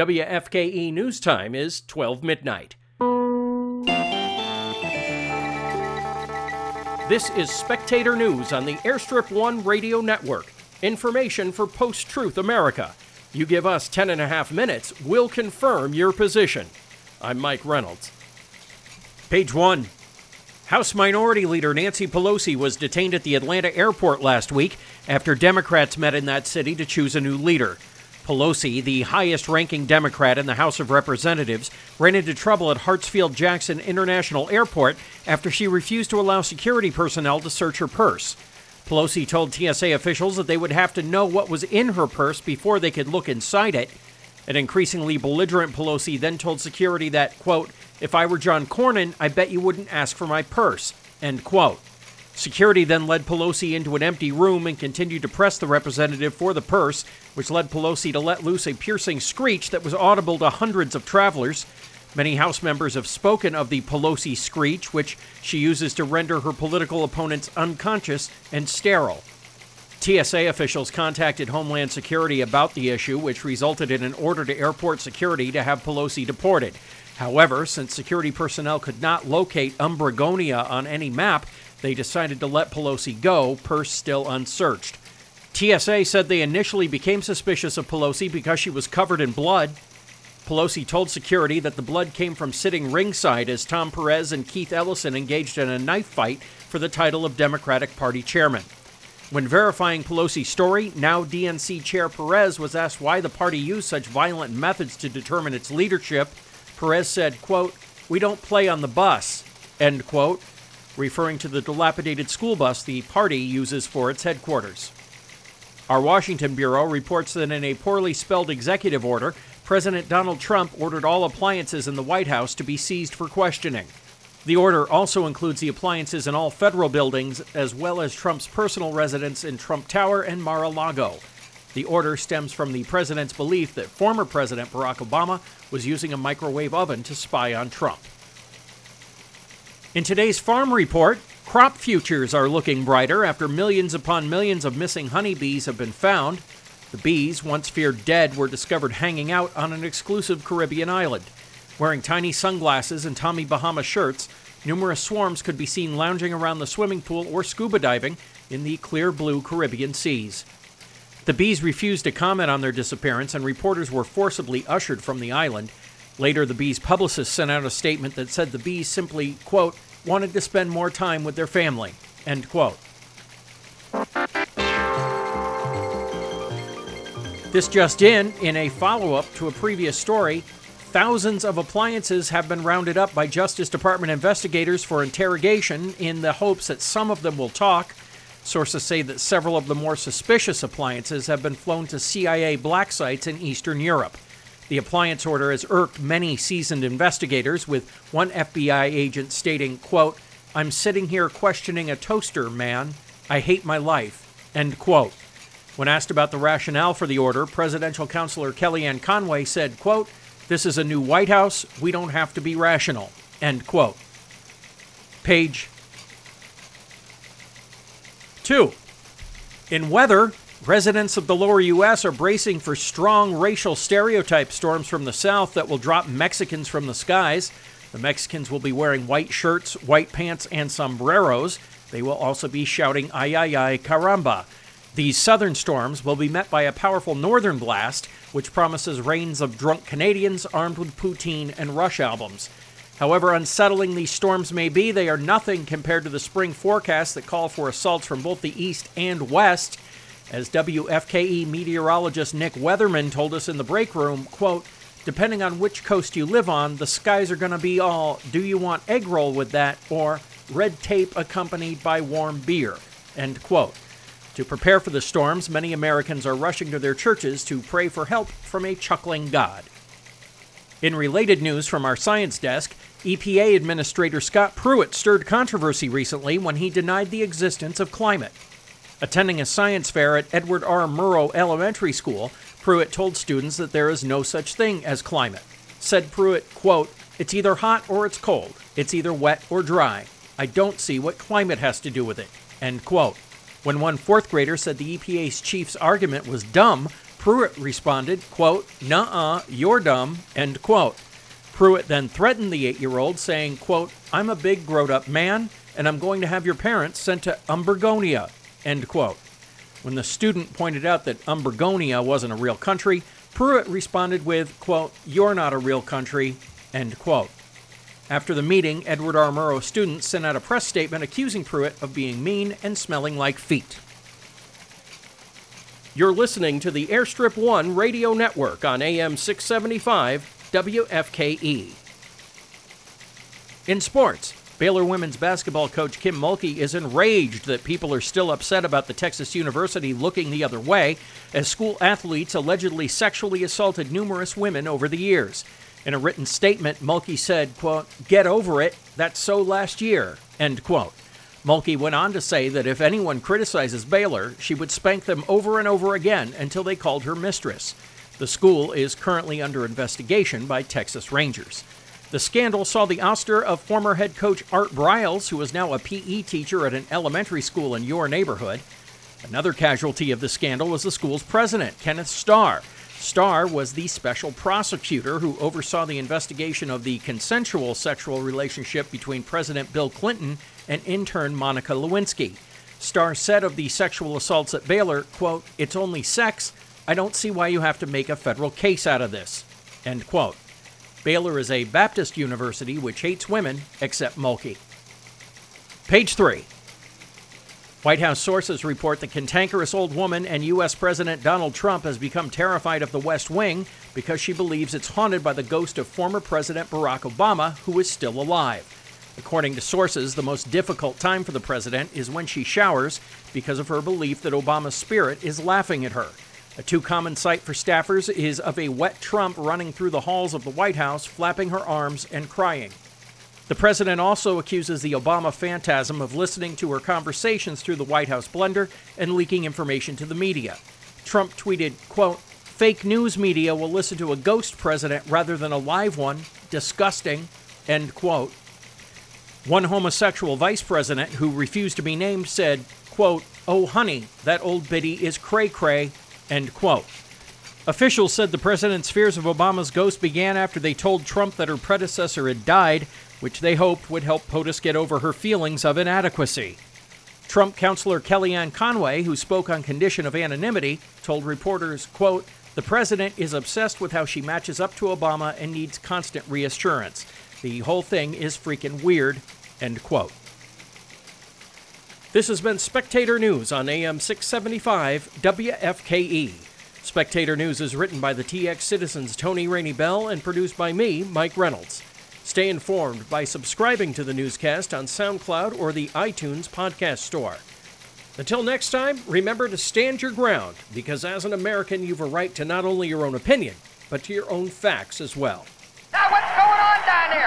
WFKE News Time is 12 midnight. This is Spectator News on the Airstrip One Radio Network. Information for Post Truth America. You give us 10 and a half minutes, we'll confirm your position. I'm Mike Reynolds. Page 1. House Minority Leader Nancy Pelosi was detained at the Atlanta airport last week after Democrats met in that city to choose a new leader. Pelosi, the highest ranking Democrat in the House of Representatives, ran into trouble at Hartsfield Jackson International Airport after she refused to allow security personnel to search her purse. Pelosi told TSA officials that they would have to know what was in her purse before they could look inside it. An increasingly belligerent Pelosi then told security that, quote, if I were John Cornyn, I bet you wouldn't ask for my purse, end quote. Security then led Pelosi into an empty room and continued to press the representative for the purse, which led Pelosi to let loose a piercing screech that was audible to hundreds of travelers. Many House members have spoken of the Pelosi screech, which she uses to render her political opponents unconscious and sterile. TSA officials contacted Homeland Security about the issue, which resulted in an order to airport security to have Pelosi deported. However, since security personnel could not locate Umbragonia on any map, they decided to let Pelosi go, purse still unsearched. TSA said they initially became suspicious of Pelosi because she was covered in blood. Pelosi told security that the blood came from sitting ringside as Tom Perez and Keith Ellison engaged in a knife fight for the title of Democratic Party chairman. When verifying Pelosi's story, now DNC Chair Perez was asked why the party used such violent methods to determine its leadership. Perez said, quote, We don't play on the bus, end quote, referring to the dilapidated school bus the party uses for its headquarters. Our Washington Bureau reports that in a poorly spelled executive order, President Donald Trump ordered all appliances in the White House to be seized for questioning. The order also includes the appliances in all federal buildings, as well as Trump's personal residence in Trump Tower and Mar a Lago. The order stems from the president's belief that former President Barack Obama was using a microwave oven to spy on Trump. In today's farm report, crop futures are looking brighter after millions upon millions of missing honeybees have been found. The bees, once feared dead, were discovered hanging out on an exclusive Caribbean island. Wearing tiny sunglasses and Tommy Bahama shirts, numerous swarms could be seen lounging around the swimming pool or scuba diving in the clear blue Caribbean seas. The bees refused to comment on their disappearance, and reporters were forcibly ushered from the island. Later, the bees' publicist sent out a statement that said the bees simply, quote, wanted to spend more time with their family, end quote. This just in, in a follow up to a previous story, thousands of appliances have been rounded up by Justice Department investigators for interrogation in the hopes that some of them will talk. Sources say that several of the more suspicious appliances have been flown to CIA black sites in Eastern Europe. The appliance order has irked many seasoned investigators, with one FBI agent stating, quote, I'm sitting here questioning a toaster, man. I hate my life. End quote. When asked about the rationale for the order, presidential counselor Kellyanne Conway said, quote, This is a new White House. We don't have to be rational. End quote. Page 2. In weather, Residents of the lower U.S. are bracing for strong racial stereotype storms from the south that will drop Mexicans from the skies. The Mexicans will be wearing white shirts, white pants, and sombreros. They will also be shouting, ay, ay, ay, caramba. These southern storms will be met by a powerful northern blast, which promises rains of drunk Canadians armed with poutine and Rush albums. However unsettling these storms may be, they are nothing compared to the spring forecasts that call for assaults from both the east and west. As WFKE meteorologist Nick Weatherman told us in the break room, quote, depending on which coast you live on, the skies are going to be all, do you want egg roll with that, or red tape accompanied by warm beer, end quote. To prepare for the storms, many Americans are rushing to their churches to pray for help from a chuckling God. In related news from our science desk, EPA Administrator Scott Pruitt stirred controversy recently when he denied the existence of climate. Attending a science fair at Edward R. Murrow Elementary School, Pruitt told students that there is no such thing as climate. Said Pruitt, quote, It's either hot or it's cold. It's either wet or dry. I don't see what climate has to do with it. End quote. When one fourth grader said the EPA's chief's argument was dumb, Pruitt responded, quote, Nuh-uh, you're dumb, end quote. Pruitt then threatened the eight-year-old, saying, quote, I'm a big grown-up man, and I'm going to have your parents sent to Umbergonia, end quote. When the student pointed out that Umbergonia wasn't a real country, Pruitt responded with, quote, You're not a real country, end quote. After the meeting, Edward R. Murrow students sent out a press statement accusing Pruitt of being mean and smelling like feet. You're listening to the Airstrip 1 radio network on AM 675 WFKE. In sports, Baylor women's basketball coach Kim Mulkey is enraged that people are still upset about the Texas University looking the other way as school athletes allegedly sexually assaulted numerous women over the years. In a written statement, Mulkey said, quote, "Get over it. That's so last year." End quote. Mulkey went on to say that if anyone criticizes Baylor, she would spank them over and over again until they called her mistress. The school is currently under investigation by Texas Rangers. The scandal saw the ouster of former head coach Art Briles, who is now a PE teacher at an elementary school in your neighborhood. Another casualty of the scandal was the school's president, Kenneth Starr. Starr was the special prosecutor who oversaw the investigation of the consensual sexual relationship between President Bill Clinton and intern Monica Lewinsky. Starr said of the sexual assaults at Baylor, quote, "It's only sex. I don't see why you have to make a federal case out of this." End quote. Baylor is a Baptist university which hates women except Mulkey. Page 3. White House sources report the cantankerous old woman and U.S. President Donald Trump has become terrified of the West Wing because she believes it's haunted by the ghost of former President Barack Obama, who is still alive. According to sources, the most difficult time for the president is when she showers because of her belief that Obama's spirit is laughing at her. A too common sight for staffers is of a wet Trump running through the halls of the White House, flapping her arms and crying. The president also accuses the Obama phantasm of listening to her conversations through the White House blender and leaking information to the media. Trump tweeted, quote, Fake news media will listen to a ghost president rather than a live one. Disgusting. End quote. One homosexual vice president who refused to be named said, quote, Oh, honey, that old biddy is cray cray. End quote. Officials said the president's fears of Obama's ghost began after they told Trump that her predecessor had died, which they hoped would help POTUS get over her feelings of inadequacy. Trump counselor Kellyanne Conway, who spoke on condition of anonymity, told reporters, quote, The president is obsessed with how she matches up to Obama and needs constant reassurance. The whole thing is freaking weird, end quote. This has been Spectator News on AM 675 WFKE. Spectator News is written by the TX citizens Tony Rainey Bell and produced by me, Mike Reynolds. Stay informed by subscribing to the newscast on SoundCloud or the iTunes podcast store. Until next time, remember to stand your ground because as an American, you've a right to not only your own opinion, but to your own facts as well. Now, what's going on down there?